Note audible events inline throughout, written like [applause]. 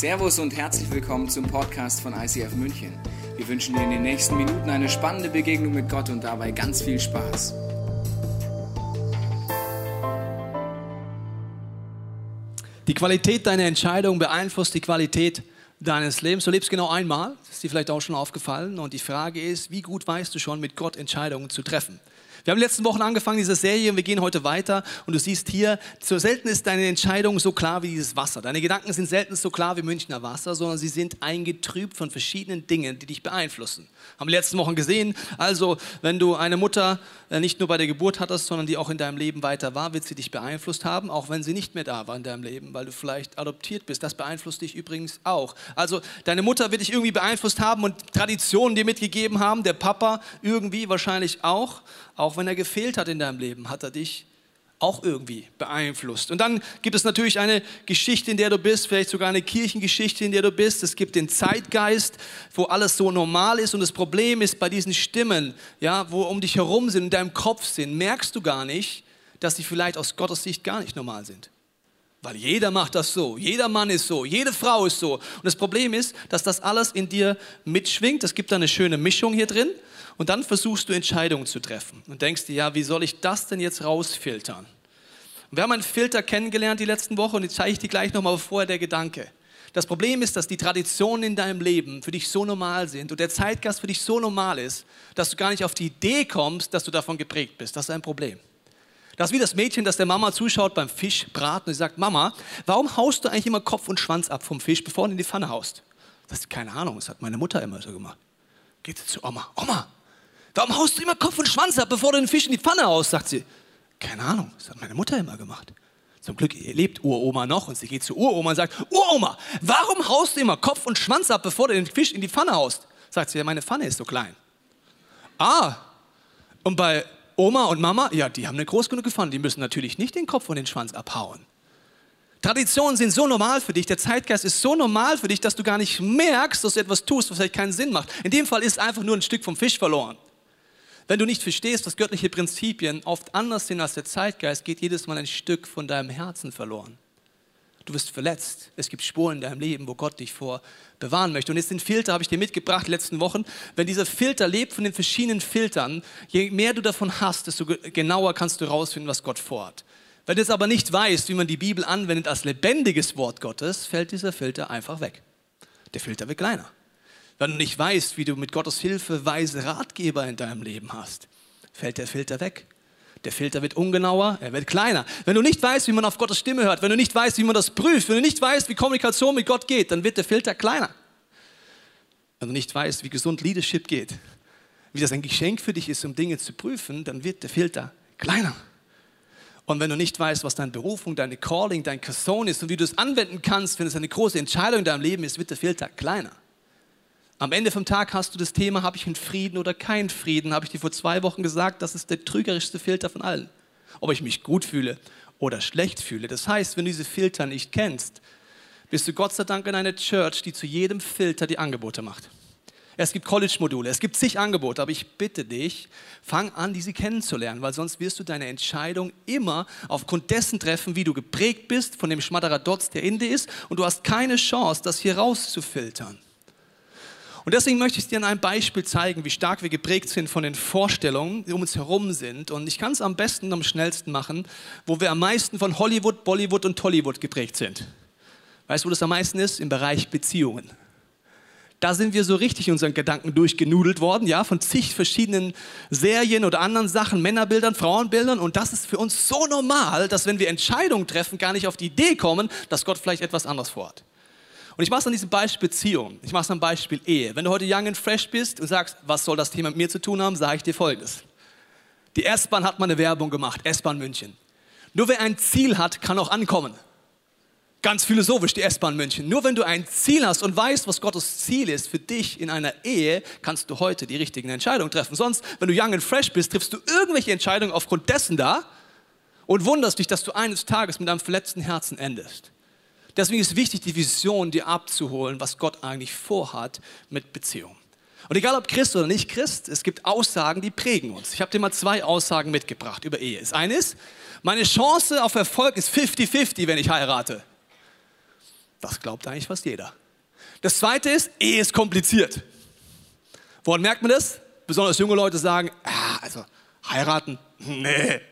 Servus und herzlich willkommen zum Podcast von ICF München. Wir wünschen dir in den nächsten Minuten eine spannende Begegnung mit Gott und dabei ganz viel Spaß. Die Qualität deiner Entscheidung beeinflusst die Qualität deines Lebens. Du lebst genau einmal, das ist dir vielleicht auch schon aufgefallen. Und die Frage ist, wie gut weißt du schon, mit Gott Entscheidungen zu treffen? Wir haben in den letzten Wochen angefangen, diese Serie, und wir gehen heute weiter. Und du siehst hier, so selten ist deine Entscheidung so klar wie dieses Wasser. Deine Gedanken sind selten so klar wie Münchner Wasser, sondern sie sind eingetrübt von verschiedenen Dingen, die dich beeinflussen. Haben wir letzten Wochen gesehen. Also, wenn du eine Mutter nicht nur bei der Geburt hattest, sondern die auch in deinem Leben weiter war, wird sie dich beeinflusst haben, auch wenn sie nicht mehr da war in deinem Leben, weil du vielleicht adoptiert bist. Das beeinflusst dich übrigens auch. Also, deine Mutter wird dich irgendwie beeinflusst haben und Traditionen dir mitgegeben haben, der Papa irgendwie wahrscheinlich auch. Auch wenn er gefehlt hat in deinem Leben, hat er dich auch irgendwie beeinflusst. Und dann gibt es natürlich eine Geschichte, in der du bist, vielleicht sogar eine Kirchengeschichte, in der du bist. Es gibt den Zeitgeist, wo alles so normal ist. Und das Problem ist bei diesen Stimmen, ja, wo um dich herum sind, in deinem Kopf sind, merkst du gar nicht, dass sie vielleicht aus Gottes Sicht gar nicht normal sind. Weil jeder macht das so, jeder Mann ist so, jede Frau ist so. Und das Problem ist, dass das alles in dir mitschwingt. Es gibt da eine schöne Mischung hier drin. Und dann versuchst du Entscheidungen zu treffen und denkst dir, ja, wie soll ich das denn jetzt rausfiltern? Und wir haben einen Filter kennengelernt die letzten Woche und jetzt zeige ich dir gleich nochmal vorher der Gedanke. Das Problem ist, dass die Traditionen in deinem Leben für dich so normal sind und der Zeitgast für dich so normal ist, dass du gar nicht auf die Idee kommst, dass du davon geprägt bist. Das ist ein Problem. Das ist wie das Mädchen, das der Mama zuschaut beim Fischbraten und sie sagt, Mama, warum haust du eigentlich immer Kopf und Schwanz ab vom Fisch, bevor du in die Pfanne haust? Das ist keine Ahnung, das hat meine Mutter immer so gemacht. Geht sie zu Oma, Oma, Warum haust du immer Kopf und Schwanz ab, bevor du den Fisch in die Pfanne haust? sagt sie. Keine Ahnung, das hat meine Mutter immer gemacht. Zum Glück lebt Uroma noch und sie geht zu Uroma und sagt, Uroma, warum haust du immer Kopf und Schwanz ab, bevor du den Fisch in die Pfanne haust? Sagt sie, ja, meine Pfanne ist so klein. Ah, und bei Oma und Mama, ja, die haben eine groß genug Pfanne, die müssen natürlich nicht den Kopf und den Schwanz abhauen. Traditionen sind so normal für dich, der Zeitgeist ist so normal für dich, dass du gar nicht merkst, dass du etwas tust, was vielleicht keinen Sinn macht. In dem Fall ist einfach nur ein Stück vom Fisch verloren. Wenn du nicht verstehst, dass göttliche Prinzipien oft anders sind als der Zeitgeist, geht jedes Mal ein Stück von deinem Herzen verloren. Du wirst verletzt. Es gibt Spuren in deinem Leben, wo Gott dich vor bewahren möchte. Und jetzt den Filter habe ich dir mitgebracht die letzten Wochen. Wenn dieser Filter lebt von den verschiedenen Filtern, je mehr du davon hast, desto genauer kannst du herausfinden, was Gott vorhat. Wenn du jetzt aber nicht weißt, wie man die Bibel anwendet als lebendiges Wort Gottes, fällt dieser Filter einfach weg. Der Filter wird kleiner. Wenn du nicht weißt, wie du mit Gottes Hilfe weise Ratgeber in deinem Leben hast, fällt der Filter weg. Der Filter wird ungenauer, er wird kleiner. Wenn du nicht weißt, wie man auf Gottes Stimme hört, wenn du nicht weißt, wie man das prüft, wenn du nicht weißt, wie Kommunikation mit Gott geht, dann wird der Filter kleiner. Wenn du nicht weißt, wie gesund Leadership geht, wie das ein Geschenk für dich ist, um Dinge zu prüfen, dann wird der Filter kleiner. Und wenn du nicht weißt, was deine Berufung, deine Calling, dein Person ist und wie du es anwenden kannst, wenn es eine große Entscheidung in deinem Leben ist, wird der Filter kleiner. Am Ende vom Tag hast du das Thema, habe ich einen Frieden oder keinen Frieden? Habe ich dir vor zwei Wochen gesagt, das ist der trügerischste Filter von allen. Ob ich mich gut fühle oder schlecht fühle. Das heißt, wenn du diese Filter nicht kennst, bist du Gott sei Dank in einer Church, die zu jedem Filter die Angebote macht. Es gibt College-Module, es gibt zig Angebote, aber ich bitte dich, fang an, diese kennenzulernen, weil sonst wirst du deine Entscheidung immer aufgrund dessen treffen, wie du geprägt bist von dem Schmadderadotz, der in dir ist, und du hast keine Chance, das hier rauszufiltern. Und deswegen möchte ich dir an einem Beispiel zeigen, wie stark wir geprägt sind von den Vorstellungen, die um uns herum sind. Und ich kann es am besten und am schnellsten machen, wo wir am meisten von Hollywood, Bollywood und Tollywood geprägt sind. Weißt du, wo das am meisten ist? Im Bereich Beziehungen. Da sind wir so richtig in unseren Gedanken durchgenudelt worden, ja, von zig verschiedenen Serien oder anderen Sachen, Männerbildern, Frauenbildern. Und das ist für uns so normal, dass wenn wir Entscheidungen treffen, gar nicht auf die Idee kommen, dass Gott vielleicht etwas anderes vorhat. Und ich mache es an diesem Beispiel Beziehung. Ich mache es am Beispiel Ehe. Wenn du heute young and fresh bist und sagst, was soll das Thema mit mir zu tun haben, sage ich dir Folgendes. Die S-Bahn hat mal eine Werbung gemacht, S-Bahn München. Nur wer ein Ziel hat, kann auch ankommen. Ganz philosophisch, die S-Bahn München. Nur wenn du ein Ziel hast und weißt, was Gottes Ziel ist für dich in einer Ehe, kannst du heute die richtigen Entscheidungen treffen. Sonst, wenn du young and fresh bist, triffst du irgendwelche Entscheidungen aufgrund dessen da und wunderst dich, dass du eines Tages mit einem verletzten Herzen endest. Deswegen ist es wichtig, die Vision dir abzuholen, was Gott eigentlich vorhat mit Beziehung. Und egal ob Christ oder nicht Christ, es gibt Aussagen, die prägen uns. Ich habe dir mal zwei Aussagen mitgebracht über Ehe. Das eine ist, meine Chance auf Erfolg ist 50-50, wenn ich heirate. Das glaubt eigentlich fast jeder. Das zweite ist, Ehe ist kompliziert. Woran merkt man das? Besonders junge Leute sagen, ah, also heiraten, nee.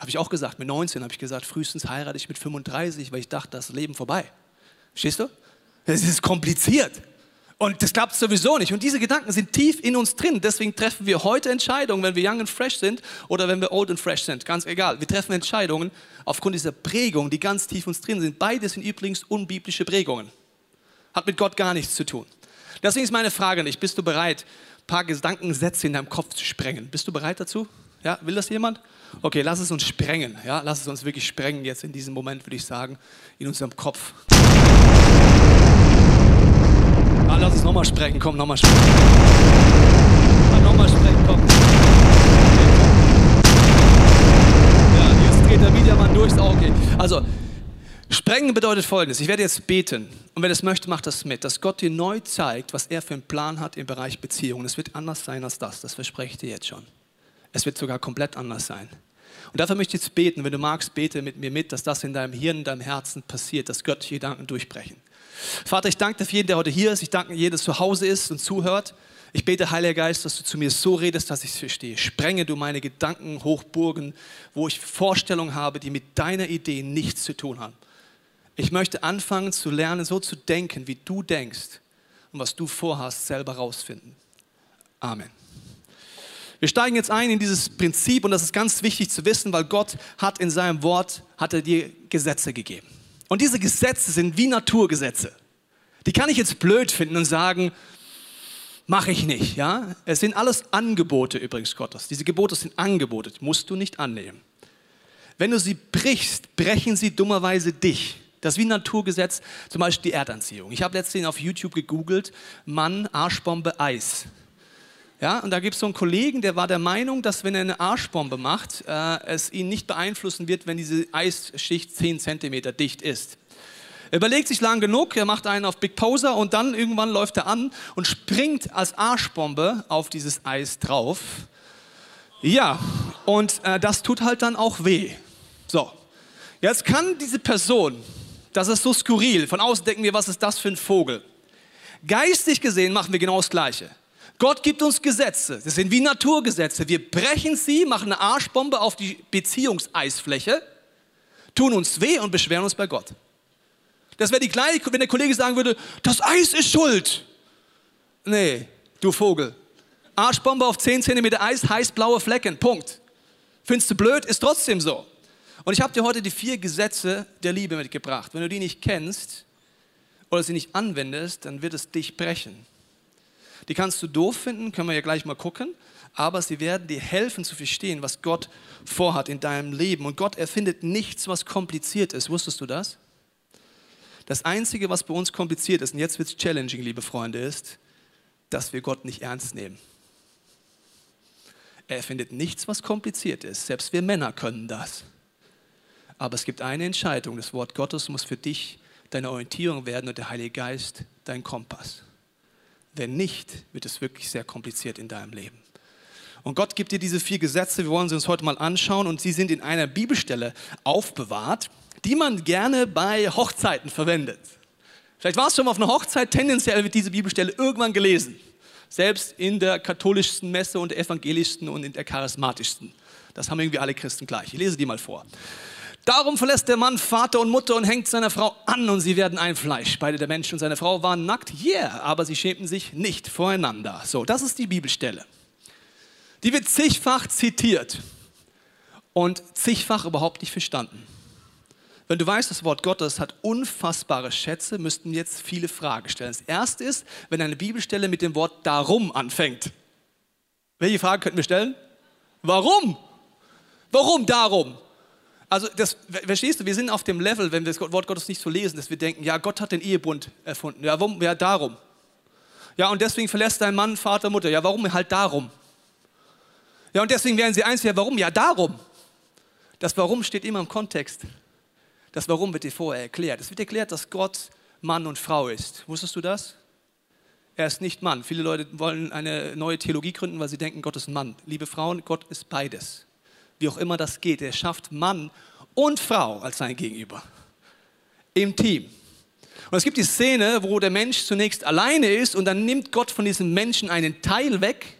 Habe ich auch gesagt, mit 19 habe ich gesagt, frühestens heirate ich mit 35, weil ich dachte, das Leben vorbei. Verstehst du? Es ist kompliziert. Und das klappt sowieso nicht. Und diese Gedanken sind tief in uns drin. Deswegen treffen wir heute Entscheidungen, wenn wir young and fresh sind oder wenn wir old and fresh sind. Ganz egal. Wir treffen Entscheidungen aufgrund dieser Prägung, die ganz tief in uns drin sind. Beides sind übrigens unbiblische Prägungen. Hat mit Gott gar nichts zu tun. Deswegen ist meine Frage nicht, bist du bereit, ein paar Gedankensätze in deinem Kopf zu sprengen? Bist du bereit dazu? Ja, will das jemand? Okay, lass es uns sprengen. Ja, lass es uns wirklich sprengen jetzt in diesem Moment, würde ich sagen, in unserem Kopf. Ah, lass es nochmal sprengen, komm, nochmal sprengen. Ah, nochmal sprengen, komm. Ja, jetzt dreht er wieder mal durchs Auge. Also, sprengen bedeutet folgendes: Ich werde jetzt beten. Und wer das möchte, macht das mit. Dass Gott dir neu zeigt, was er für einen Plan hat im Bereich Beziehungen. Es wird anders sein als das. Das verspreche ich dir jetzt schon. Es wird sogar komplett anders sein. Und dafür möchte ich jetzt beten, wenn du magst, bete mit mir mit, dass das in deinem Hirn, in deinem Herzen passiert, dass göttliche Gedanken durchbrechen. Vater, ich danke dir für jeden, der heute hier ist. Ich danke jedem, der zu Hause ist und zuhört. Ich bete, Heiliger Geist, dass du zu mir so redest, dass ich es verstehe. Sprenge du meine Gedanken, Hochburgen, wo ich Vorstellungen habe, die mit deiner Idee nichts zu tun haben. Ich möchte anfangen zu lernen, so zu denken, wie du denkst und was du vorhast, selber rausfinden. Amen. Wir steigen jetzt ein in dieses Prinzip und das ist ganz wichtig zu wissen, weil Gott hat in seinem Wort, hat er dir Gesetze gegeben. Und diese Gesetze sind wie Naturgesetze. Die kann ich jetzt blöd finden und sagen, mache ich nicht. Ja? Es sind alles Angebote übrigens Gottes. Diese Gebote sind Angebote, musst du nicht annehmen. Wenn du sie brichst, brechen sie dummerweise dich. Das ist wie ein Naturgesetz, zum Beispiel die Erdanziehung. Ich habe letztens auf YouTube gegoogelt, Mann, Arschbombe, Eis. Ja, und da gibt es so einen Kollegen, der war der Meinung, dass wenn er eine Arschbombe macht, äh, es ihn nicht beeinflussen wird, wenn diese Eisschicht 10 cm dicht ist. Er überlegt sich lang genug, er macht einen auf Big Poser und dann irgendwann läuft er an und springt als Arschbombe auf dieses Eis drauf. Ja, und äh, das tut halt dann auch weh. So, jetzt kann diese Person, das ist so skurril, von außen denken wir, was ist das für ein Vogel? Geistig gesehen machen wir genau das Gleiche. Gott gibt uns Gesetze. Das sind wie Naturgesetze. Wir brechen sie, machen eine Arschbombe auf die Beziehungseisfläche, tun uns weh und beschweren uns bei Gott. Das wäre die gleiche, wenn der Kollege sagen würde, das Eis ist schuld. Nee, du Vogel. Arschbombe auf 10 cm Eis heißt blaue Flecken. Punkt. Findest du blöd? Ist trotzdem so. Und ich habe dir heute die vier Gesetze der Liebe mitgebracht. Wenn du die nicht kennst oder sie nicht anwendest, dann wird es dich brechen. Die kannst du doof finden, können wir ja gleich mal gucken, aber sie werden dir helfen zu verstehen, was Gott vorhat in deinem Leben. Und Gott erfindet nichts, was kompliziert ist. Wusstest du das? Das Einzige, was bei uns kompliziert ist, und jetzt wird es challenging, liebe Freunde, ist, dass wir Gott nicht ernst nehmen. Er erfindet nichts, was kompliziert ist. Selbst wir Männer können das. Aber es gibt eine Entscheidung. Das Wort Gottes muss für dich deine Orientierung werden und der Heilige Geist dein Kompass. Wenn nicht, wird es wirklich sehr kompliziert in deinem Leben. Und Gott gibt dir diese vier Gesetze, wir wollen sie uns heute mal anschauen und sie sind in einer Bibelstelle aufbewahrt, die man gerne bei Hochzeiten verwendet. Vielleicht warst du schon mal auf einer Hochzeit, tendenziell wird diese Bibelstelle irgendwann gelesen. Selbst in der katholischsten Messe und der evangelischsten und in der charismatischsten. Das haben irgendwie alle Christen gleich. Ich lese die mal vor. Darum verlässt der Mann Vater und Mutter und hängt seiner Frau an und sie werden ein Fleisch. Beide der Mensch und seine Frau waren nackt, yeah, aber sie schämten sich nicht voreinander. So, das ist die Bibelstelle. Die wird zigfach zitiert und zigfach überhaupt nicht verstanden. Wenn du weißt, das Wort Gottes hat unfassbare Schätze, müssten jetzt viele Fragen stellen. Das erste ist, wenn eine Bibelstelle mit dem Wort darum anfängt. Welche Frage könnten wir stellen? Warum? Warum darum? Also, das, verstehst du, wir sind auf dem Level, wenn wir das Wort Gottes nicht so lesen, dass wir denken, ja, Gott hat den Ehebund erfunden. Ja, warum? Ja, darum. Ja, und deswegen verlässt dein Mann Vater, Mutter. Ja, warum? Halt darum. Ja, und deswegen werden sie eins. Ja, warum? Ja, darum. Das Warum steht immer im Kontext. Das Warum wird dir vorher erklärt. Es wird erklärt, dass Gott Mann und Frau ist. Wusstest du das? Er ist nicht Mann. Viele Leute wollen eine neue Theologie gründen, weil sie denken, Gott ist ein Mann. Liebe Frauen, Gott ist beides wie auch immer das geht. Er schafft Mann und Frau als sein Gegenüber. Im Team. Und es gibt die Szene, wo der Mensch zunächst alleine ist und dann nimmt Gott von diesem Menschen einen Teil weg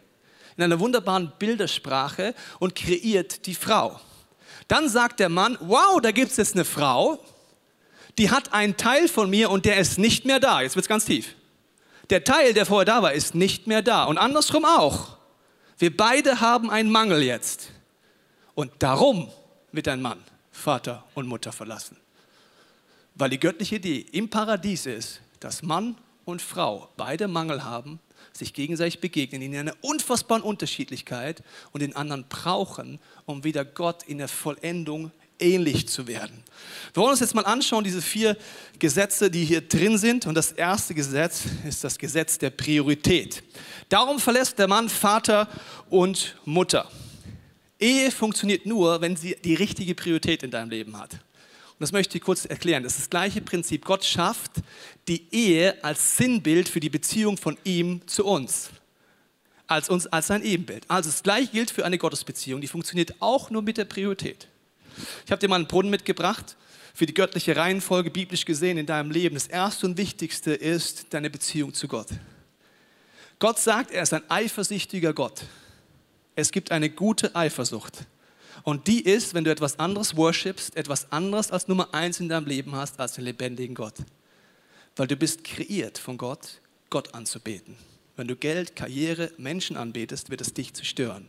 in einer wunderbaren Bildersprache und kreiert die Frau. Dann sagt der Mann, wow, da gibt es jetzt eine Frau, die hat einen Teil von mir und der ist nicht mehr da. Jetzt wird es ganz tief. Der Teil, der vorher da war, ist nicht mehr da. Und andersrum auch. Wir beide haben einen Mangel jetzt. Und darum wird ein Mann Vater und Mutter verlassen. Weil die göttliche Idee im Paradies ist, dass Mann und Frau beide Mangel haben, sich gegenseitig begegnen in einer unfassbaren Unterschiedlichkeit und den anderen brauchen, um wieder Gott in der Vollendung ähnlich zu werden. Wir wollen uns jetzt mal anschauen, diese vier Gesetze, die hier drin sind. Und das erste Gesetz ist das Gesetz der Priorität. Darum verlässt der Mann Vater und Mutter. Ehe funktioniert nur, wenn sie die richtige Priorität in deinem Leben hat. Und das möchte ich kurz erklären. Das ist das gleiche Prinzip. Gott schafft die Ehe als Sinnbild für die Beziehung von ihm zu uns. Als uns als sein Ebenbild. Also das gleiche gilt für eine Gottesbeziehung. Die funktioniert auch nur mit der Priorität. Ich habe dir mal einen Brunnen mitgebracht für die göttliche Reihenfolge biblisch gesehen in deinem Leben. Das erste und wichtigste ist deine Beziehung zu Gott. Gott sagt, er ist ein eifersüchtiger Gott. Es gibt eine gute Eifersucht. Und die ist, wenn du etwas anderes worshipst, etwas anderes als Nummer eins in deinem Leben hast, als den lebendigen Gott. Weil du bist kreiert von Gott, Gott anzubeten. Wenn du Geld, Karriere, Menschen anbetest, wird es dich zerstören.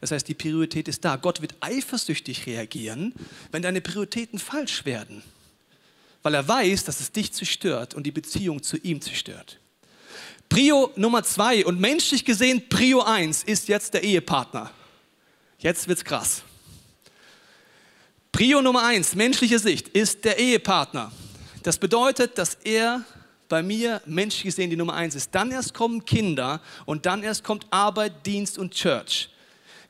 Das heißt, die Priorität ist da. Gott wird eifersüchtig reagieren, wenn deine Prioritäten falsch werden. Weil er weiß, dass es dich zerstört und die Beziehung zu ihm zerstört. Prio Nummer zwei und menschlich gesehen Prio eins ist jetzt der Ehepartner. Jetzt wird's krass. Prio Nummer eins, menschliche Sicht, ist der Ehepartner. Das bedeutet, dass er bei mir menschlich gesehen die Nummer eins ist. Dann erst kommen Kinder und dann erst kommt Arbeit, Dienst und Church.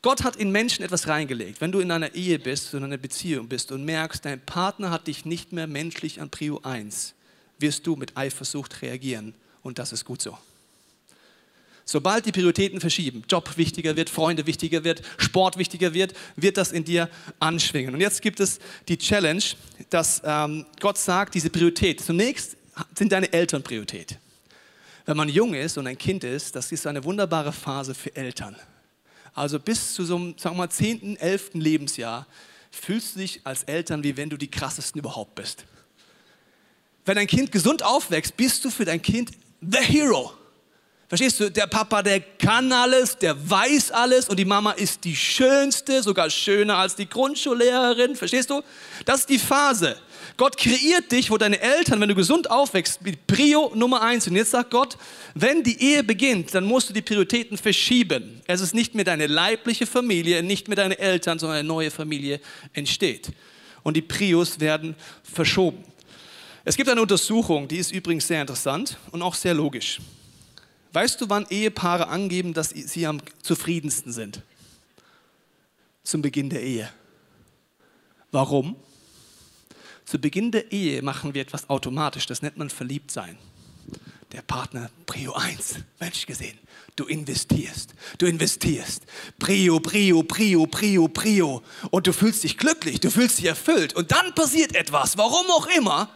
Gott hat in Menschen etwas reingelegt. Wenn du in einer Ehe bist, in einer Beziehung bist und merkst, dein Partner hat dich nicht mehr menschlich an Prio 1, wirst du mit Eifersucht reagieren. Und das ist gut so. Sobald die Prioritäten verschieben, Job wichtiger wird, Freunde wichtiger wird, Sport wichtiger wird, wird das in dir anschwingen. Und jetzt gibt es die Challenge, dass ähm, Gott sagt, diese Priorität, zunächst sind deine Eltern Priorität. Wenn man jung ist und ein Kind ist, das ist eine wunderbare Phase für Eltern. Also bis zu so einem, 10., 11. Lebensjahr fühlst du dich als Eltern, wie wenn du die krassesten überhaupt bist. Wenn dein Kind gesund aufwächst, bist du für dein Kind the hero. Verstehst du? Der Papa, der kann alles, der weiß alles und die Mama ist die schönste, sogar schöner als die Grundschullehrerin. Verstehst du? Das ist die Phase. Gott kreiert dich, wo deine Eltern, wenn du gesund aufwächst, mit Prio Nummer eins. Und jetzt sagt Gott, wenn die Ehe beginnt, dann musst du die Prioritäten verschieben. Es ist nicht mehr deine leibliche Familie, nicht mehr deine Eltern, sondern eine neue Familie entsteht. Und die Prios werden verschoben. Es gibt eine Untersuchung, die ist übrigens sehr interessant und auch sehr logisch. Weißt du, wann Ehepaare angeben, dass sie am zufriedensten sind? Zum Beginn der Ehe. Warum? Zu Beginn der Ehe machen wir etwas automatisch, das nennt man Verliebtsein. Der Partner, Prio 1, Mensch gesehen. Du investierst, du investierst. Prio, Prio, Prio, Prio, Prio. Und du fühlst dich glücklich, du fühlst dich erfüllt. Und dann passiert etwas, warum auch immer,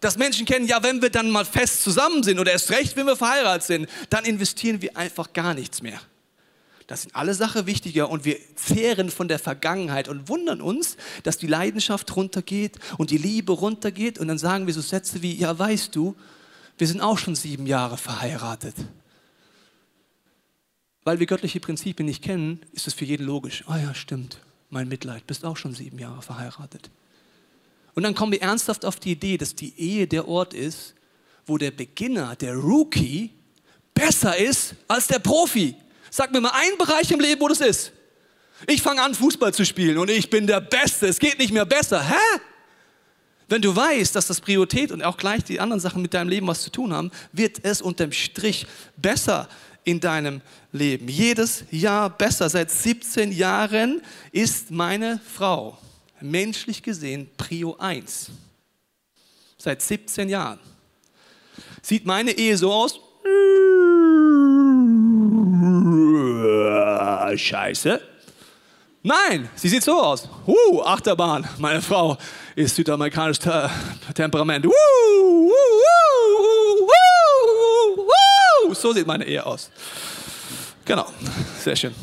dass Menschen kennen, ja, wenn wir dann mal fest zusammen sind oder erst recht, wenn wir verheiratet sind, dann investieren wir einfach gar nichts mehr. Das sind alle Sachen wichtiger und wir zehren von der Vergangenheit und wundern uns, dass die Leidenschaft runtergeht und die Liebe runtergeht und dann sagen wir so Sätze wie, ja weißt du, wir sind auch schon sieben Jahre verheiratet. Weil wir göttliche Prinzipien nicht kennen, ist es für jeden logisch. Ah ja, stimmt, mein Mitleid, bist auch schon sieben Jahre verheiratet. Und dann kommen wir ernsthaft auf die Idee, dass die Ehe der Ort ist, wo der Beginner, der Rookie, besser ist als der Profi. Sag mir mal einen Bereich im Leben, wo das ist. Ich fange an, Fußball zu spielen und ich bin der Beste. Es geht nicht mehr besser. Hä? Wenn du weißt, dass das Priorität und auch gleich die anderen Sachen mit deinem Leben was zu tun haben, wird es unterm Strich besser in deinem Leben. Jedes Jahr besser. Seit 17 Jahren ist meine Frau menschlich gesehen Prio 1. Seit 17 Jahren. Sieht meine Ehe so aus? Scheiße. Nein, sie sieht so aus. Uh, Achterbahn. Meine Frau ist südamerikanisch Temperament. Uh, uh, uh, so sieht meine Ehe aus. Genau, sehr schön.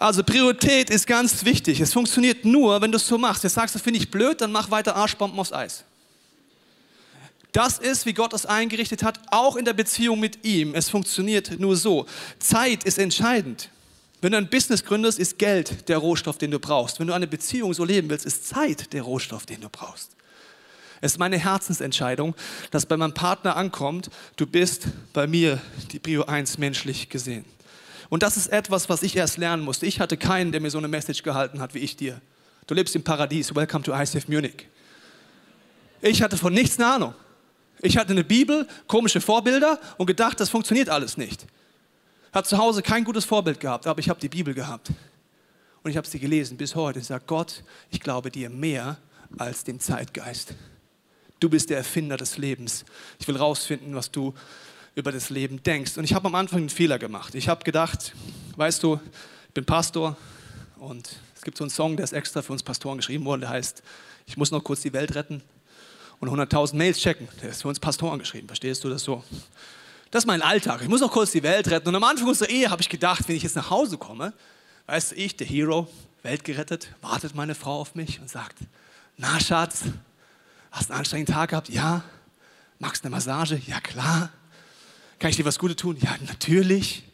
Also Priorität ist ganz wichtig. Es funktioniert nur, wenn du es so machst. Jetzt sagst du, finde ich blöd, dann mach weiter Arschbomben aufs Eis. Das ist, wie Gott es eingerichtet hat, auch in der Beziehung mit ihm. Es funktioniert nur so. Zeit ist entscheidend. Wenn du ein Business gründest, ist Geld der Rohstoff, den du brauchst. Wenn du eine Beziehung so leben willst, ist Zeit der Rohstoff, den du brauchst. Es ist meine Herzensentscheidung, dass bei meinem Partner ankommt, du bist bei mir die Prio 1 menschlich gesehen. Und das ist etwas, was ich erst lernen musste. Ich hatte keinen, der mir so eine Message gehalten hat wie ich dir. Du lebst im Paradies. Welcome to ICF Munich. Ich hatte von nichts eine Ahnung. Ich hatte eine Bibel, komische Vorbilder und gedacht, das funktioniert alles nicht. Hat zu Hause kein gutes Vorbild gehabt, aber ich habe die Bibel gehabt. Und ich habe sie gelesen bis heute. Ich sage, Gott, ich glaube dir mehr als dem Zeitgeist. Du bist der Erfinder des Lebens. Ich will rausfinden, was du über das Leben denkst. Und ich habe am Anfang einen Fehler gemacht. Ich habe gedacht, weißt du, ich bin Pastor und es gibt so einen Song, der ist extra für uns Pastoren geschrieben worden, der heißt, ich muss noch kurz die Welt retten und 100.000 Mails checken. Der ist für uns Pastoren geschrieben, verstehst du das so? Das ist mein Alltag. Ich muss noch kurz die Welt retten. Und am Anfang unserer Ehe habe ich gedacht, wenn ich jetzt nach Hause komme, weißt du, ich, der Hero, Welt gerettet, wartet meine Frau auf mich und sagt, na Schatz, hast einen anstrengenden Tag gehabt? Ja. Magst du eine Massage? Ja, klar. Kann ich dir was Gutes tun? Ja, natürlich.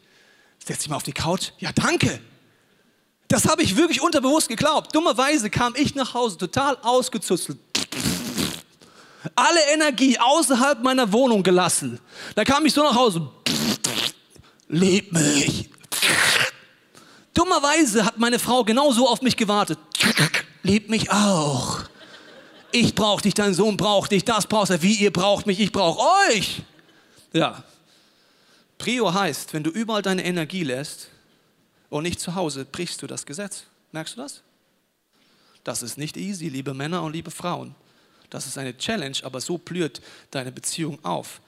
Setz dich mal auf die Couch. Ja, danke. Das habe ich wirklich unterbewusst geglaubt. Dummerweise kam ich nach Hause total ausgezuzelt. Alle Energie außerhalb meiner Wohnung gelassen. Da kam ich so nach Hause. Leb mich. Dummerweise hat meine Frau genauso auf mich gewartet. Leb mich auch. Ich brauche dich, dein Sohn braucht dich, das brauchst du. Wie ihr braucht mich, ich brauche euch. Ja, Prio heißt, wenn du überall deine Energie lässt und nicht zu Hause, brichst du das Gesetz. Merkst du das? Das ist nicht easy, liebe Männer und liebe Frauen. Das ist eine Challenge, aber so blüht deine Beziehung auf.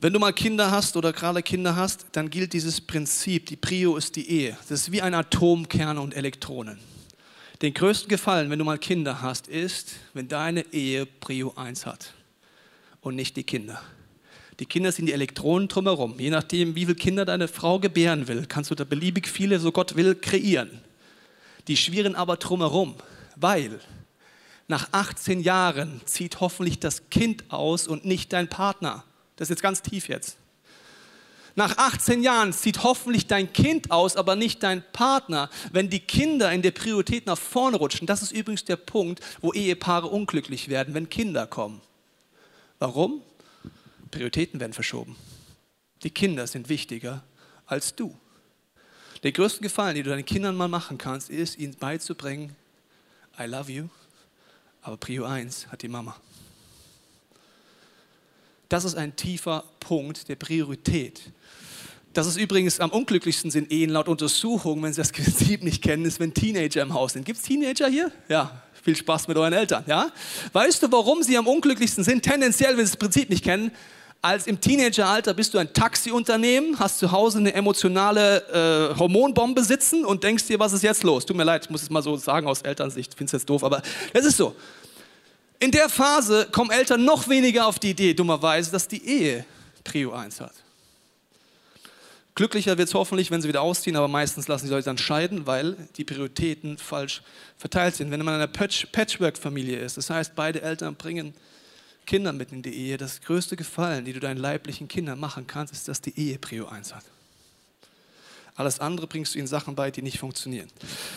Wenn du mal Kinder hast oder gerade Kinder hast, dann gilt dieses Prinzip, die Prio ist die Ehe. Das ist wie ein Atomkern und Elektronen. Den größten Gefallen, wenn du mal Kinder hast, ist, wenn deine Ehe Prio 1 hat und nicht die Kinder. Die Kinder sind die Elektronen drumherum. Je nachdem, wie viele Kinder deine Frau gebären will, kannst du da beliebig viele, so Gott will, kreieren. Die schwirren aber drumherum, weil nach 18 Jahren zieht hoffentlich das Kind aus und nicht dein Partner. Das ist jetzt ganz tief jetzt. Nach 18 Jahren zieht hoffentlich dein Kind aus, aber nicht dein Partner. Wenn die Kinder in der Priorität nach vorne rutschen, das ist übrigens der Punkt, wo Ehepaare unglücklich werden, wenn Kinder kommen. Warum? Prioritäten werden verschoben. Die Kinder sind wichtiger als du. Der größte Gefallen, den du deinen Kindern mal machen kannst, ist, ihnen beizubringen, I love you, aber Prio 1 hat die Mama. Das ist ein tiefer Punkt der Priorität. Das ist übrigens am unglücklichsten sind Ehen laut Untersuchungen, wenn Sie das [laughs] Prinzip nicht kennen, ist, wenn Teenager im Haus sind. Gibt es Teenager hier? Ja, viel Spaß mit euren Eltern. Ja? Weißt du, warum sie am unglücklichsten sind? Tendenziell, wenn sie das Prinzip nicht kennen, als im Teenageralter bist du ein Taxiunternehmen, hast zu Hause eine emotionale äh, Hormonbombe sitzen und denkst dir, was ist jetzt los? Tut mir leid, ich muss es mal so sagen aus Elternsicht, finde es jetzt doof, aber es ist so. In der Phase kommen Eltern noch weniger auf die Idee, dummerweise, dass die Ehe Prio 1 hat. Glücklicher wird es hoffentlich, wenn sie wieder ausziehen, aber meistens lassen sie Leute dann scheiden, weil die Prioritäten falsch verteilt sind. Wenn man in einer Patchwork-Familie ist, das heißt, beide Eltern bringen Kinder mit in die Ehe, das größte Gefallen, die du deinen leiblichen Kindern machen kannst, ist, dass die Ehe Prio 1 hat. Alles andere bringst du ihnen Sachen bei, die nicht funktionieren.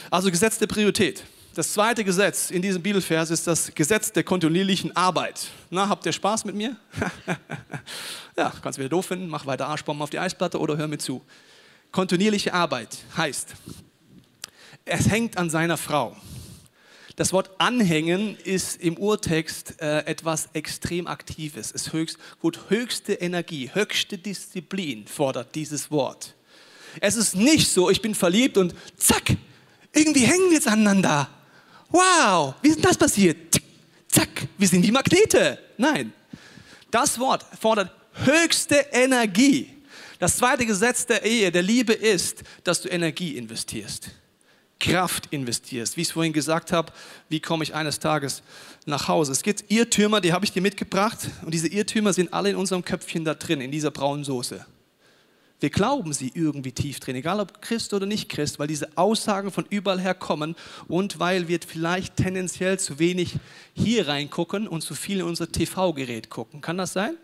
Also Gesetz der Priorität. Das zweite Gesetz in diesem Bibelvers ist das Gesetz der kontinuierlichen Arbeit. Na, habt ihr Spaß mit mir? [laughs] ja, kannst du wieder doof finden, mach weiter Arschbomben auf die Eisplatte oder hör mir zu. Kontinuierliche Arbeit heißt, es hängt an seiner Frau. Das Wort anhängen ist im Urtext äh, etwas extrem Aktives. Es höchst, gut, höchste Energie, höchste Disziplin fordert dieses Wort. Es ist nicht so, ich bin verliebt und zack, irgendwie hängen wir jetzt aneinander. Wow, wie ist das passiert? Zack, wir sind wie Magnete. Nein, das Wort fordert höchste Energie. Das zweite Gesetz der Ehe, der Liebe ist, dass du Energie investierst. Kraft investierst. Wie ich es vorhin gesagt habe, wie komme ich eines Tages nach Hause? Es gibt Irrtümer, die habe ich dir mitgebracht und diese Irrtümer sind alle in unserem Köpfchen da drin, in dieser braunen Soße. Wir glauben sie irgendwie tief drin, egal ob Christ oder nicht Christ, weil diese Aussagen von überall her kommen und weil wir vielleicht tendenziell zu wenig hier reingucken und zu viel in unser TV-Gerät gucken. Kann das sein?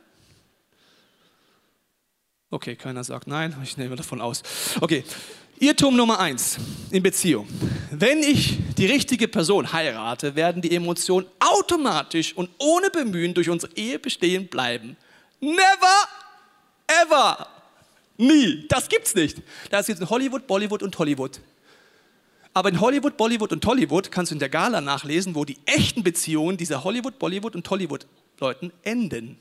Okay, keiner sagt nein, ich nehme davon aus. Okay, Irrtum Nummer eins in Beziehung. Wenn ich die richtige Person heirate, werden die Emotionen automatisch und ohne Bemühen durch unsere Ehe bestehen bleiben. Never, ever. Nie. Das gibt's nicht. Das gibt in Hollywood, Bollywood und Hollywood. Aber in Hollywood, Bollywood und Hollywood kannst du in der Gala nachlesen, wo die echten Beziehungen dieser Hollywood, Bollywood und Hollywood-Leuten enden.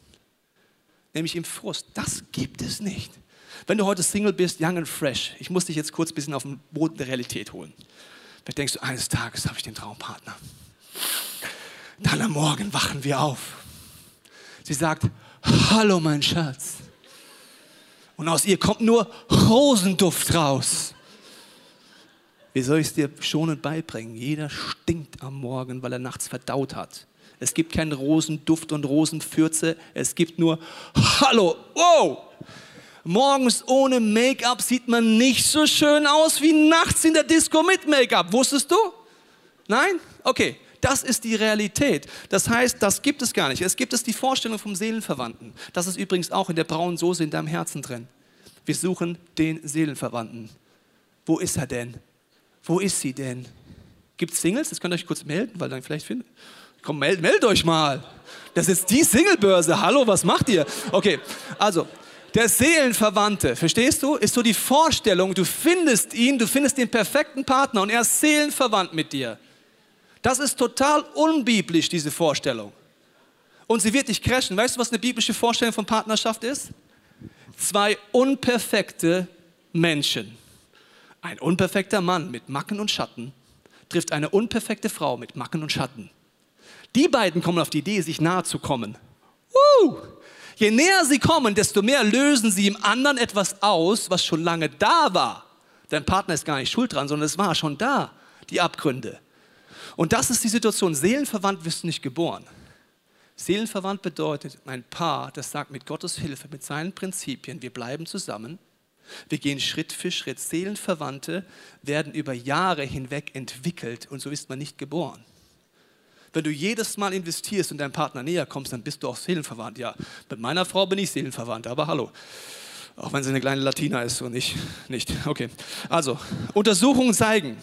Nämlich im Frust. Das gibt es nicht. Wenn du heute Single bist, young and fresh, ich muss dich jetzt kurz ein bisschen auf den Boden der Realität holen. Vielleicht denkst du, eines Tages habe ich den Traumpartner. Dann am Morgen wachen wir auf. Sie sagt, hallo mein Schatz. Und aus ihr kommt nur Rosenduft raus. Wie soll ich es dir schonend beibringen? Jeder stinkt am Morgen, weil er nachts verdaut hat. Es gibt keinen Rosenduft und Rosenfürze. Es gibt nur Hallo. Wow! Morgens ohne Make-up sieht man nicht so schön aus wie nachts in der Disco mit Make-up. Wusstest du? Nein? Okay. Das ist die Realität. Das heißt, das gibt es gar nicht. Es gibt es die Vorstellung vom Seelenverwandten. Das ist übrigens auch in der braunen Soße in deinem Herzen drin. Wir suchen den Seelenverwandten. Wo ist er denn? Wo ist sie denn? Gibt es Singles? Das könnt ihr euch kurz melden, weil dann vielleicht findet. Komm, meldet, meldet euch mal. Das ist die Singlebörse. Hallo, was macht ihr? Okay, also der Seelenverwandte, verstehst du, ist so die Vorstellung, du findest ihn, du findest den perfekten Partner und er ist seelenverwandt mit dir. Das ist total unbiblisch, diese Vorstellung. Und sie wird dich crashen. Weißt du, was eine biblische Vorstellung von Partnerschaft ist? Zwei unperfekte Menschen. Ein unperfekter Mann mit Macken und Schatten trifft eine unperfekte Frau mit Macken und Schatten. Die beiden kommen auf die Idee, sich nahe zu kommen. Uh! Je näher sie kommen, desto mehr lösen sie im anderen etwas aus, was schon lange da war. Dein Partner ist gar nicht schuld dran, sondern es war schon da, die Abgründe. Und das ist die Situation. Seelenverwandt wirst du nicht geboren. Seelenverwandt bedeutet ein Paar, das sagt mit Gottes Hilfe, mit seinen Prinzipien, wir bleiben zusammen, wir gehen Schritt für Schritt. Seelenverwandte werden über Jahre hinweg entwickelt und so ist man nicht geboren. Wenn du jedes Mal investierst und deinem Partner näher kommst, dann bist du auch seelenverwandt. Ja, mit meiner Frau bin ich seelenverwandt, aber hallo. Auch wenn sie eine kleine Latina ist und ich nicht. Okay. Also, Untersuchungen zeigen,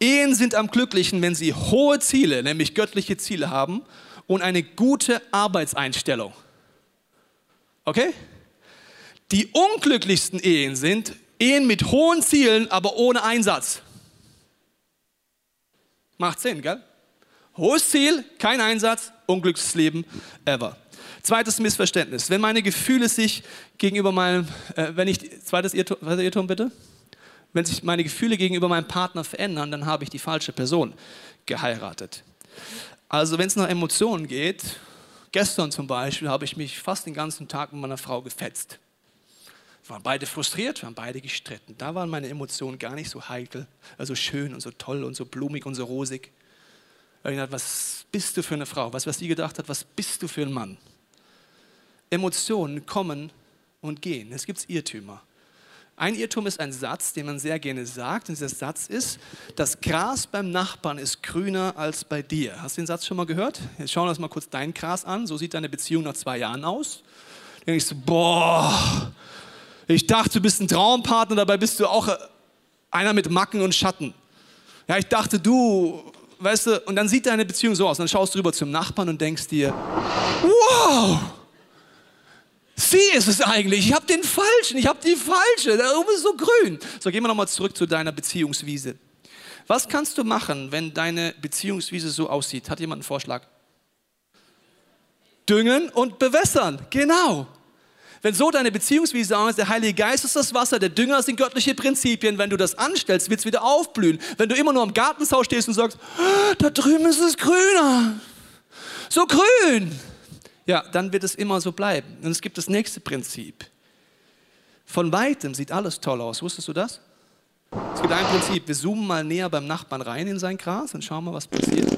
Ehen sind am glücklichen, wenn sie hohe Ziele, nämlich göttliche Ziele haben und eine gute Arbeitseinstellung. Okay? Die unglücklichsten Ehen sind Ehen mit hohen Zielen, aber ohne Einsatz. Macht Sinn, gell? Hohes Ziel, kein Einsatz, unglückliches Leben ever. Zweites Missverständnis. Wenn meine Gefühle sich gegenüber meinem, äh, wenn ich, zweites Irrtum, was Irrtum bitte? Wenn sich meine Gefühle gegenüber meinem Partner verändern, dann habe ich die falsche Person geheiratet. Also wenn es nach Emotionen geht, gestern zum Beispiel habe ich mich fast den ganzen Tag mit meiner Frau gefetzt. Wir waren beide frustriert, wir waren beide gestritten. Da waren meine Emotionen gar nicht so heikel, also schön und so toll und so blumig und so rosig. Habe ich gedacht, was bist du für eine Frau? Was, was sie gedacht hat, was bist du für ein Mann? Emotionen kommen und gehen. Es gibt Irrtümer. Ein Irrtum ist ein Satz, den man sehr gerne sagt. Und dieser Satz ist, das Gras beim Nachbarn ist grüner als bei dir. Hast du den Satz schon mal gehört? Jetzt schauen wir uns mal kurz dein Gras an. So sieht deine Beziehung nach zwei Jahren aus. Da denke ich so, boah, ich dachte, du bist ein Traumpartner, dabei bist du auch einer mit Macken und Schatten. Ja, ich dachte, du weißt du, und dann sieht deine Beziehung so aus. Dann schaust du rüber zum Nachbarn und denkst dir, wow, sie ist es eigentlich. Ich habe den falschen, ich habe die falsche. Da oben ist so grün. So, gehen wir nochmal zurück zu deiner Beziehungswiese. Was kannst du machen, wenn deine Beziehungswiese so aussieht? Hat jemand einen Vorschlag? Düngen und bewässern. Genau. Wenn so deine Beziehungswiese ist, der Heilige Geist ist das Wasser, der Dünger sind göttliche Prinzipien. Wenn du das anstellst, wird es wieder aufblühen. Wenn du immer nur am Gartenzaun stehst und sagst, ah, da drüben ist es grüner, so grün, ja, dann wird es immer so bleiben. Und es gibt das nächste Prinzip. Von weitem sieht alles toll aus. Wusstest du das? Es gibt ein Prinzip. Wir zoomen mal näher beim Nachbarn rein in sein Gras und schauen mal, was passiert.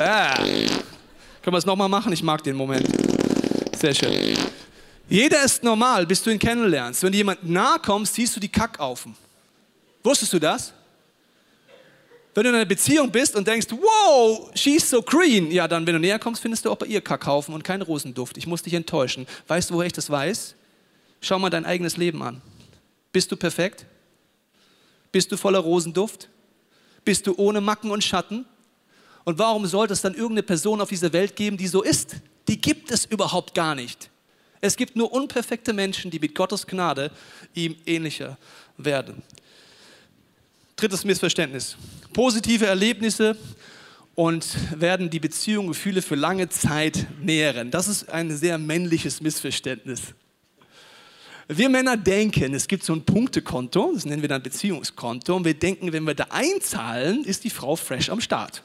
Ah. Können wir es nochmal machen? Ich mag den Moment. Sehr schön. Jeder ist normal, bis du ihn kennenlernst. Wenn du jemand nahe kommst, siehst du die Kackaufen. Wusstest du das? Wenn du in einer Beziehung bist und denkst, wow, she's so green, ja, dann, wenn du näher kommst, findest du auch bei ihr Kackhaufen und keinen Rosenduft. Ich muss dich enttäuschen. Weißt du, woher ich das weiß? Schau mal dein eigenes Leben an. Bist du perfekt? Bist du voller Rosenduft? Bist du ohne Macken und Schatten? Und warum sollte es dann irgendeine Person auf dieser Welt geben, die so ist? Die gibt es überhaupt gar nicht. Es gibt nur unperfekte Menschen, die mit Gottes Gnade ihm ähnlicher werden. Drittes Missverständnis. Positive Erlebnisse und werden die Beziehung, Gefühle für lange Zeit nähren. Das ist ein sehr männliches Missverständnis. Wir Männer denken, es gibt so ein Punktekonto, das nennen wir dann Beziehungskonto, und wir denken, wenn wir da einzahlen, ist die Frau fresh am Start.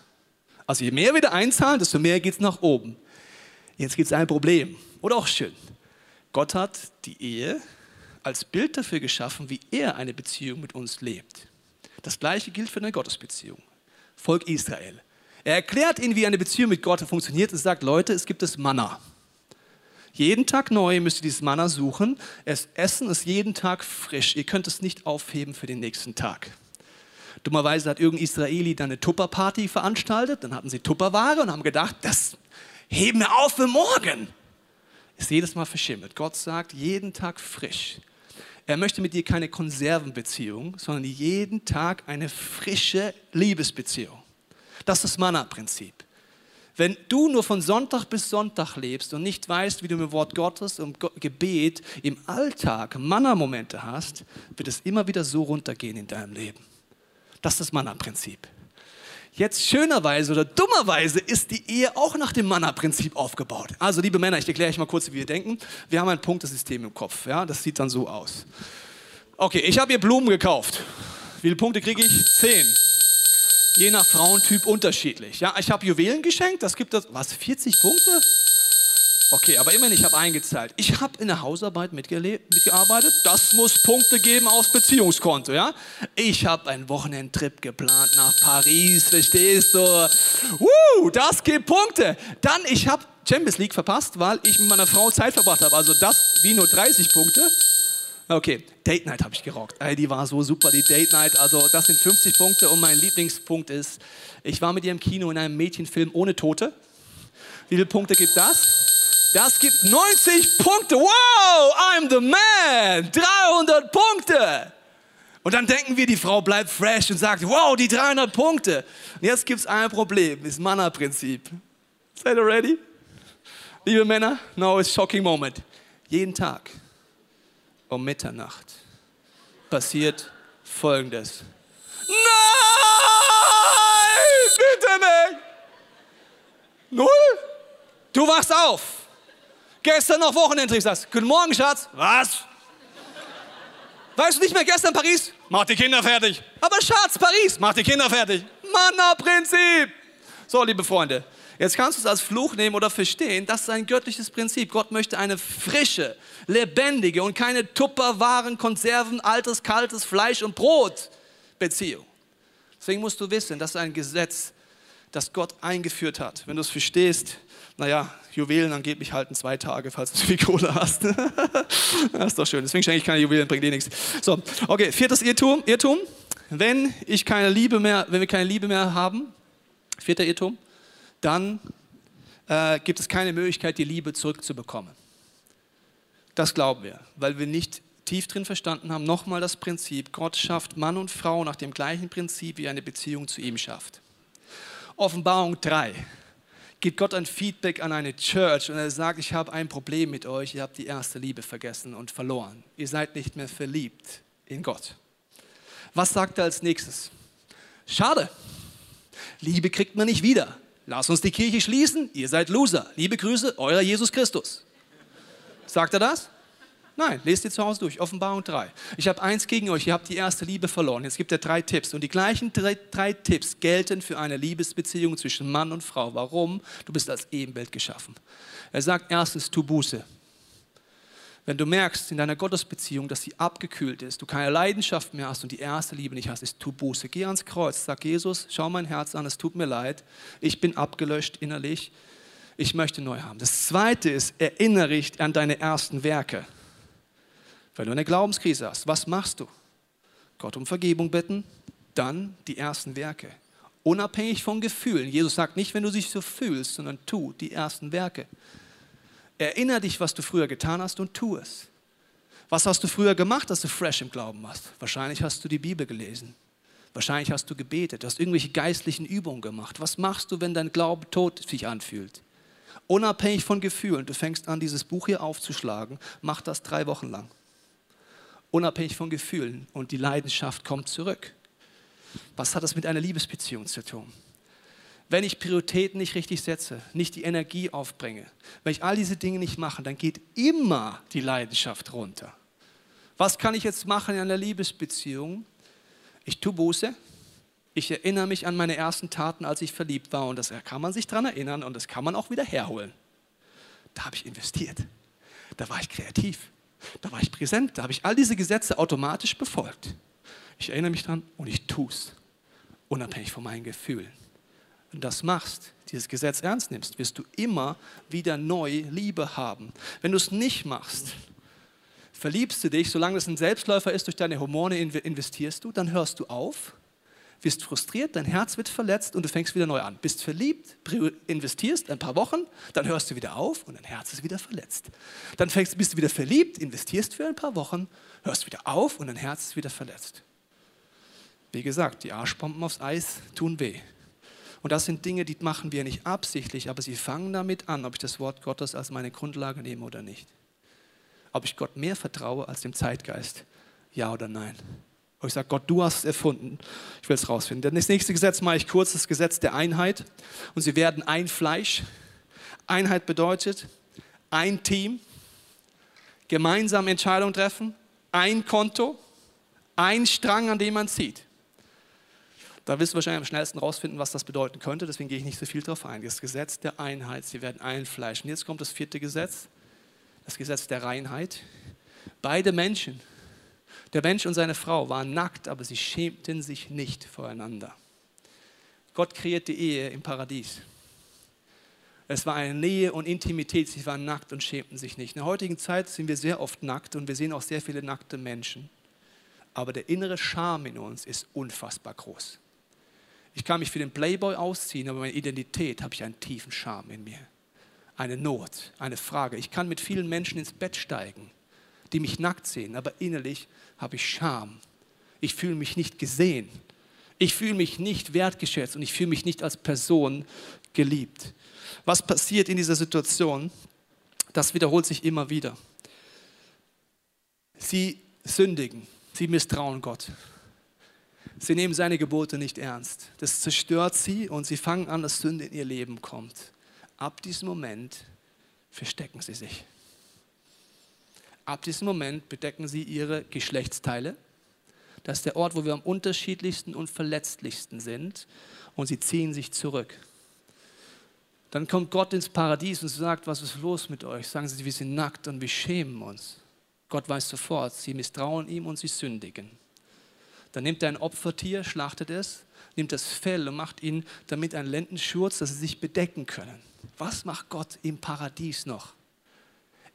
Also je mehr wir da einzahlen, desto mehr geht es nach oben. Jetzt gibt es ein Problem, oder auch schön. Gott hat die Ehe als Bild dafür geschaffen, wie er eine Beziehung mit uns lebt. Das gleiche gilt für eine Gottesbeziehung. Volk Israel. Er erklärt ihnen, wie eine Beziehung mit Gott funktioniert und sagt, Leute, es gibt das Manna. Jeden Tag neu müsst ihr dieses Manna suchen. Es essen es jeden Tag frisch. Ihr könnt es nicht aufheben für den nächsten Tag. Dummerweise hat irgendein Israeli dann eine Tupperparty veranstaltet. Dann hatten sie Tupperware und haben gedacht, das heben wir auf für morgen. Ist jedes Mal verschimmelt. Gott sagt, jeden Tag frisch. Er möchte mit dir keine Konservenbeziehung, sondern jeden Tag eine frische Liebesbeziehung. Das ist das Manna-Prinzip. Wenn du nur von Sonntag bis Sonntag lebst und nicht weißt, wie du mit dem Wort Gottes und Gebet im Alltag Manna-Momente hast, wird es immer wieder so runtergehen in deinem Leben. Das ist das Manna-Prinzip. Jetzt schönerweise oder dummerweise ist die Ehe auch nach dem Manna-Prinzip aufgebaut. Also liebe Männer, ich erkläre euch mal kurz, wie wir denken. Wir haben ein Punktesystem im Kopf. Ja? Das sieht dann so aus. Okay, ich habe hier Blumen gekauft. Wie viele Punkte kriege ich? Zehn. Je nach Frauentyp unterschiedlich. Ja, ich habe Juwelen geschenkt. Das gibt das. Was? 40 Punkte? Okay, aber immerhin, ich habe eingezahlt. Ich habe in der Hausarbeit mitgearbeitet. Das muss Punkte geben aufs Beziehungskonto, ja? Ich habe einen Wochenendtrip geplant nach Paris, verstehst du? Uh, das gibt Punkte. Dann, ich habe Champions League verpasst, weil ich mit meiner Frau Zeit verbracht habe. Also das wie nur 30 Punkte. Okay, Date Night habe ich gerockt. Ey, die war so super, die Date Night. Also das sind 50 Punkte und mein Lieblingspunkt ist, ich war mit ihr im Kino in einem Mädchenfilm ohne Tote. Wie viele Punkte gibt das? Das gibt 90 Punkte. Wow, I'm the man. 300 Punkte. Und dann denken wir, die Frau bleibt fresh und sagt, wow, die 300 Punkte. Und jetzt gibt es ein Problem, das Manna-Prinzip. Seid ihr ready? Liebe Männer, now is shocking moment. Jeden Tag um Mitternacht passiert Folgendes. Nein, bitte nicht. Null? Du wachst auf. Gestern noch Wochenendtrip, sagst, guten Morgen, Schatz. Was? Weißt du nicht mehr, gestern Paris? Mach die Kinder fertig. Aber Schatz, Paris, mach die Kinder fertig. Manna-Prinzip. So, liebe Freunde, jetzt kannst du es als Fluch nehmen oder verstehen, das ist ein göttliches Prinzip. Gott möchte eine frische, lebendige und keine Tupperwaren, Konserven, altes, kaltes Fleisch und Brot Beziehung. Deswegen musst du wissen, das ist ein Gesetz, das Gott eingeführt hat. Wenn du es verstehst, naja, Juwelen angeblich halten zwei Tage, falls du [laughs] viel Kohle hast. [laughs] das ist doch schön. Deswegen schenke ich keine Juwelen, bringt eh nichts. So, okay, viertes Irrtum. Irrtum. Wenn ich keine Liebe mehr, wenn wir keine Liebe mehr haben, vierter Irrtum, dann äh, gibt es keine Möglichkeit, die Liebe zurückzubekommen. Das glauben wir, weil wir nicht tief drin verstanden haben. Nochmal das Prinzip: Gott schafft Mann und Frau nach dem gleichen Prinzip, wie eine Beziehung zu ihm schafft. Offenbarung 3 gibt Gott ein Feedback an eine Church und er sagt, ich habe ein Problem mit euch, ihr habt die erste Liebe vergessen und verloren. Ihr seid nicht mehr verliebt in Gott. Was sagt er als nächstes? Schade. Liebe kriegt man nicht wieder. Lass uns die Kirche schließen, ihr seid Loser. Liebe Grüße, euer Jesus Christus. Sagt er das? Nein, lest ihr zu Hause durch. Offenbarung 3. Ich habe eins gegen euch, ihr habt die erste Liebe verloren. Jetzt gibt er drei Tipps. Und die gleichen drei, drei, Tipps gelten für eine Liebesbeziehung zwischen Mann und Frau. Warum? Du bist als Ebenbild geschaffen. Er sagt erstens, tu Buße. Wenn du merkst in deiner Gottesbeziehung, dass sie abgekühlt ist, du keine Leidenschaft mehr hast und die erste Liebe nicht hast, ist tu Buße. Geh ans Kreuz, sag Jesus, schau mein Herz an, es tut mir leid, ich bin abgelöscht innerlich, ich möchte neu haben. Das zweite ist, erinnere dich an deine ersten Werke. Wenn du eine Glaubenskrise hast, was machst du? Gott um Vergebung bitten, dann die ersten Werke. Unabhängig von Gefühlen. Jesus sagt nicht, wenn du dich so fühlst, sondern tu die ersten Werke. Erinnere dich, was du früher getan hast und tu es. Was hast du früher gemacht, dass du fresh im Glauben warst? Wahrscheinlich hast du die Bibel gelesen. Wahrscheinlich hast du gebetet, du hast irgendwelche geistlichen Übungen gemacht. Was machst du, wenn dein Glaube tot sich anfühlt? Unabhängig von Gefühlen, du fängst an, dieses Buch hier aufzuschlagen, mach das drei Wochen lang. Unabhängig von Gefühlen und die Leidenschaft kommt zurück. Was hat das mit einer Liebesbeziehung zu tun? wenn ich Prioritäten nicht richtig setze, nicht die Energie aufbringe, wenn ich all diese Dinge nicht mache, dann geht immer die Leidenschaft runter. Was kann ich jetzt machen in einer Liebesbeziehung? Ich tue Buße. Ich erinnere mich an meine ersten Taten, als ich verliebt war. Und das kann man sich daran erinnern und das kann man auch wieder herholen. Da habe ich investiert. Da war ich kreativ. Da war ich präsent. Da habe ich all diese Gesetze automatisch befolgt. Ich erinnere mich daran und ich tue es. Unabhängig von meinen Gefühlen und das machst, dieses Gesetz ernst nimmst, wirst du immer wieder neu Liebe haben. Wenn du es nicht machst, verliebst du dich, solange es ein Selbstläufer ist, durch deine Hormone investierst du, dann hörst du auf, wirst frustriert, dein Herz wird verletzt und du fängst wieder neu an. Bist verliebt, investierst ein paar Wochen, dann hörst du wieder auf und dein Herz ist wieder verletzt. Dann fängst, bist du wieder verliebt, investierst für ein paar Wochen, hörst wieder auf und dein Herz ist wieder verletzt. Wie gesagt, die Arschbomben aufs Eis tun weh. Und das sind Dinge, die machen wir nicht absichtlich, aber sie fangen damit an, ob ich das Wort Gottes als meine Grundlage nehme oder nicht. Ob ich Gott mehr vertraue als dem Zeitgeist, ja oder nein. Und ich sage, Gott, du hast es erfunden. Ich will es rausfinden. Das nächste Gesetz mache ich kurz, das Gesetz der Einheit. Und sie werden ein Fleisch. Einheit bedeutet ein Team, gemeinsam Entscheidungen treffen, ein Konto, ein Strang, an dem man zieht. Da wirst du wahrscheinlich am schnellsten rausfinden, was das bedeuten könnte. Deswegen gehe ich nicht so viel darauf ein. Das Gesetz der Einheit. Sie werden ein Fleisch. Und jetzt kommt das vierte Gesetz. Das Gesetz der Reinheit. Beide Menschen, der Mensch und seine Frau, waren nackt, aber sie schämten sich nicht voreinander. Gott kreiert die Ehe im Paradies. Es war eine Nähe und Intimität. Sie waren nackt und schämten sich nicht. In der heutigen Zeit sind wir sehr oft nackt und wir sehen auch sehr viele nackte Menschen. Aber der innere Charme in uns ist unfassbar groß. Ich kann mich für den Playboy ausziehen, aber meine Identität habe ich einen tiefen Charme in mir. Eine Not, eine Frage. Ich kann mit vielen Menschen ins Bett steigen, die mich nackt sehen, aber innerlich habe ich Scham. Ich fühle mich nicht gesehen. Ich fühle mich nicht wertgeschätzt und ich fühle mich nicht als Person geliebt. Was passiert in dieser Situation? Das wiederholt sich immer wieder. Sie sündigen, sie misstrauen Gott. Sie nehmen seine Gebote nicht ernst. Das zerstört sie und sie fangen an, dass Sünde in ihr Leben kommt. Ab diesem Moment verstecken sie sich. Ab diesem Moment bedecken sie ihre Geschlechtsteile. Das ist der Ort, wo wir am unterschiedlichsten und verletzlichsten sind. Und sie ziehen sich zurück. Dann kommt Gott ins Paradies und sagt, was ist los mit euch? Sagen sie, wir sind nackt und wir schämen uns. Gott weiß sofort, sie misstrauen ihm und sie sündigen. Dann nimmt er ein Opfertier, schlachtet es, nimmt das Fell und macht ihn damit einen Lendenschurz, dass sie sich bedecken können. Was macht Gott im Paradies noch?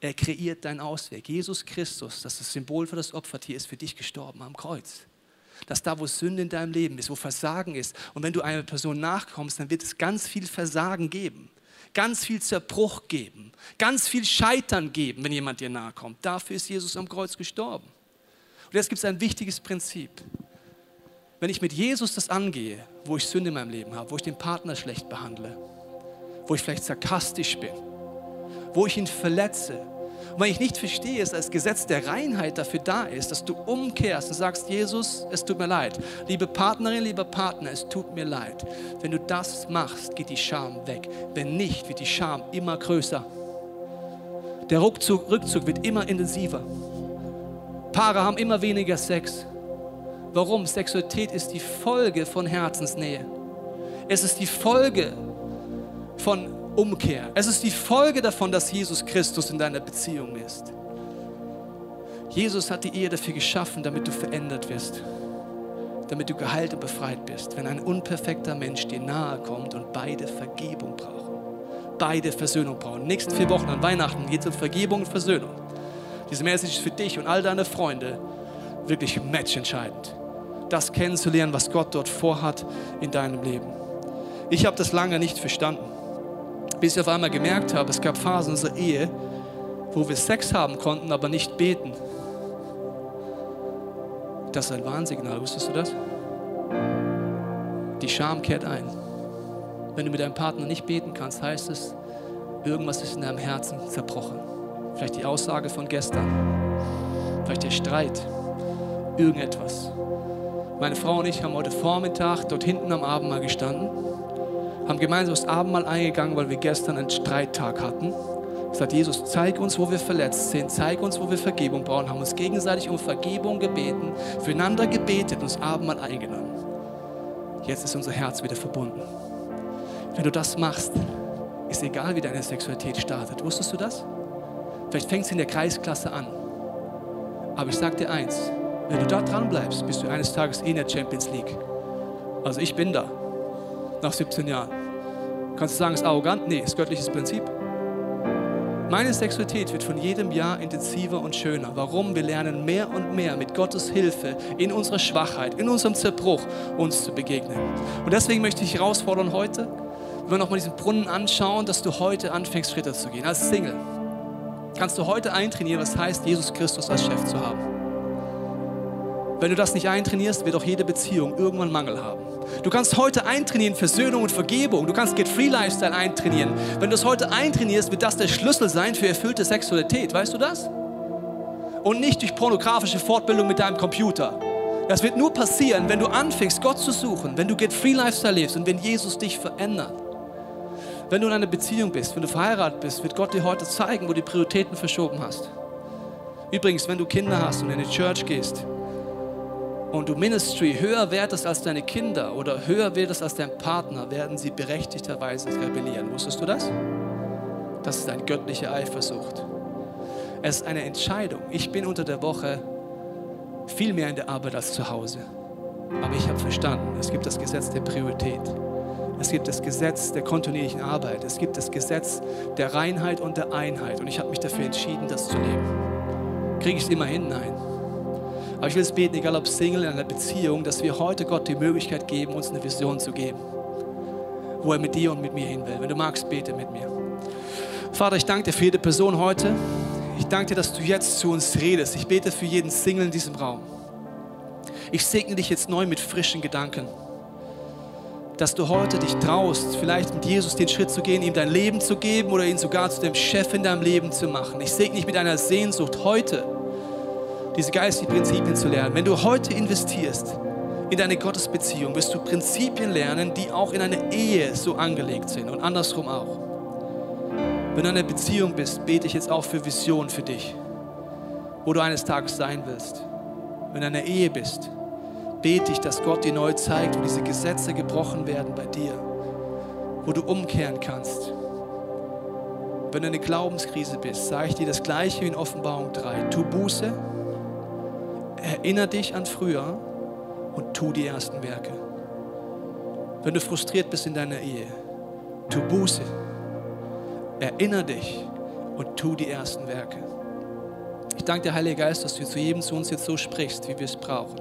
Er kreiert deinen Ausweg. Jesus Christus, das ist das Symbol für das Opfertier, ist für dich gestorben am Kreuz. Dass da, wo Sünde in deinem Leben ist, wo Versagen ist, und wenn du einer Person nachkommst, dann wird es ganz viel Versagen geben, ganz viel Zerbruch geben, ganz viel Scheitern geben, wenn jemand dir nahe kommt. Dafür ist Jesus am Kreuz gestorben. Und jetzt gibt es ein wichtiges Prinzip wenn ich mit Jesus das angehe, wo ich Sünde in meinem Leben habe, wo ich den Partner schlecht behandle, wo ich vielleicht sarkastisch bin, wo ich ihn verletze, und wenn ich nicht verstehe, dass das Gesetz der Reinheit dafür da ist, dass du umkehrst und sagst, Jesus, es tut mir leid. Liebe Partnerin, lieber Partner, es tut mir leid. Wenn du das machst, geht die Scham weg. Wenn nicht, wird die Scham immer größer. Der Rückzug, Rückzug wird immer intensiver. Paare haben immer weniger Sex. Warum? Sexualität ist die Folge von Herzensnähe. Es ist die Folge von Umkehr. Es ist die Folge davon, dass Jesus Christus in deiner Beziehung ist. Jesus hat die Ehe dafür geschaffen, damit du verändert wirst, damit du geheilt und befreit bist. Wenn ein unperfekter Mensch dir nahe kommt und beide Vergebung brauchen, beide Versöhnung brauchen. Nächsten vier Wochen an Weihnachten geht es um Vergebung und Versöhnung. Diese Message ist für dich und all deine Freunde wirklich matchentscheidend. Das kennenzulernen, was Gott dort vorhat in deinem Leben. Ich habe das lange nicht verstanden, bis ich auf einmal gemerkt habe, es gab Phasen unserer Ehe, wo wir Sex haben konnten, aber nicht beten. Das ist ein Warnsignal, wusstest du das? Die Scham kehrt ein. Wenn du mit deinem Partner nicht beten kannst, heißt es, irgendwas ist in deinem Herzen zerbrochen. Vielleicht die Aussage von gestern, vielleicht der Streit, irgendetwas. Meine Frau und ich haben heute Vormittag dort hinten am Abendmahl gestanden, haben gemeinsam das Abendmahl eingegangen, weil wir gestern einen Streittag hatten. Sagt Jesus, zeig uns, wo wir verletzt sind, zeig uns, wo wir Vergebung brauchen, haben uns gegenseitig um Vergebung gebeten, füreinander gebetet und das Abendmahl eingenommen. Jetzt ist unser Herz wieder verbunden. Wenn du das machst, ist egal, wie deine Sexualität startet. Wusstest du das? Vielleicht fängt es in der Kreisklasse an. Aber ich sage dir eins, wenn du da dran bleibst, bist du eines Tages eh in der Champions League. Also ich bin da, nach 17 Jahren. Kannst du sagen, es ist arrogant? Nee, es ist göttliches Prinzip. Meine Sexualität wird von jedem Jahr intensiver und schöner. Warum? Wir lernen mehr und mehr mit Gottes Hilfe in unserer Schwachheit, in unserem Zerbruch uns zu begegnen. Und deswegen möchte ich herausfordern heute, wenn wir nochmal diesen Brunnen anschauen, dass du heute anfängst, Schritte zu gehen. Als Single kannst du heute eintrainieren, was heißt, Jesus Christus als Chef zu haben. Wenn du das nicht eintrainierst, wird auch jede Beziehung irgendwann Mangel haben. Du kannst heute eintrainieren Versöhnung und Vergebung. Du kannst Get Free Lifestyle eintrainieren. Wenn du es heute eintrainierst, wird das der Schlüssel sein für erfüllte Sexualität. Weißt du das? Und nicht durch pornografische Fortbildung mit deinem Computer. Das wird nur passieren, wenn du anfängst, Gott zu suchen, wenn du Get Free Lifestyle lebst und wenn Jesus dich verändert. Wenn du in einer Beziehung bist, wenn du verheiratet bist, wird Gott dir heute zeigen, wo du die Prioritäten verschoben hast. Übrigens, wenn du Kinder hast und in eine Church gehst, und du Ministry höher wertest als deine Kinder oder höher wertest als dein Partner, werden sie berechtigterweise rebellieren. Wusstest du das? Das ist eine göttliche Eifersucht. Es ist eine Entscheidung. Ich bin unter der Woche viel mehr in der Arbeit als zu Hause. Aber ich habe verstanden, es gibt das Gesetz der Priorität. Es gibt das Gesetz der kontinuierlichen Arbeit. Es gibt das Gesetz der Reinheit und der Einheit. Und ich habe mich dafür entschieden, das zu leben. Kriege ich es immer hin? Nein. Aber ich will es beten, egal ob Single in einer Beziehung, dass wir heute Gott die Möglichkeit geben, uns eine Vision zu geben, wo er mit dir und mit mir hin will. Wenn du magst, bete mit mir. Vater, ich danke dir für jede Person heute. Ich danke dir, dass du jetzt zu uns redest. Ich bete für jeden Single in diesem Raum. Ich segne dich jetzt neu mit frischen Gedanken. Dass du heute dich traust, vielleicht mit Jesus den Schritt zu gehen, ihm dein Leben zu geben oder ihn sogar zu dem Chef in deinem Leben zu machen. Ich segne dich mit einer Sehnsucht heute diese geistigen Prinzipien zu lernen. Wenn du heute investierst in deine Gottesbeziehung, wirst du Prinzipien lernen, die auch in einer Ehe so angelegt sind und andersrum auch. Wenn du in einer Beziehung bist, bete ich jetzt auch für Vision für dich, wo du eines Tages sein willst. Wenn du in einer Ehe bist, bete ich, dass Gott dir neu zeigt, wo diese Gesetze gebrochen werden bei dir, wo du umkehren kannst. Wenn du in einer Glaubenskrise bist, sage ich dir das Gleiche wie in Offenbarung 3. Tu Buße Erinnere dich an früher und tu die ersten Werke. Wenn du frustriert bist in deiner Ehe, tu Buße. Erinnere dich und tu die ersten Werke. Ich danke dir, Heiliger Geist, dass du zu jedem zu uns jetzt so sprichst, wie wir es brauchen.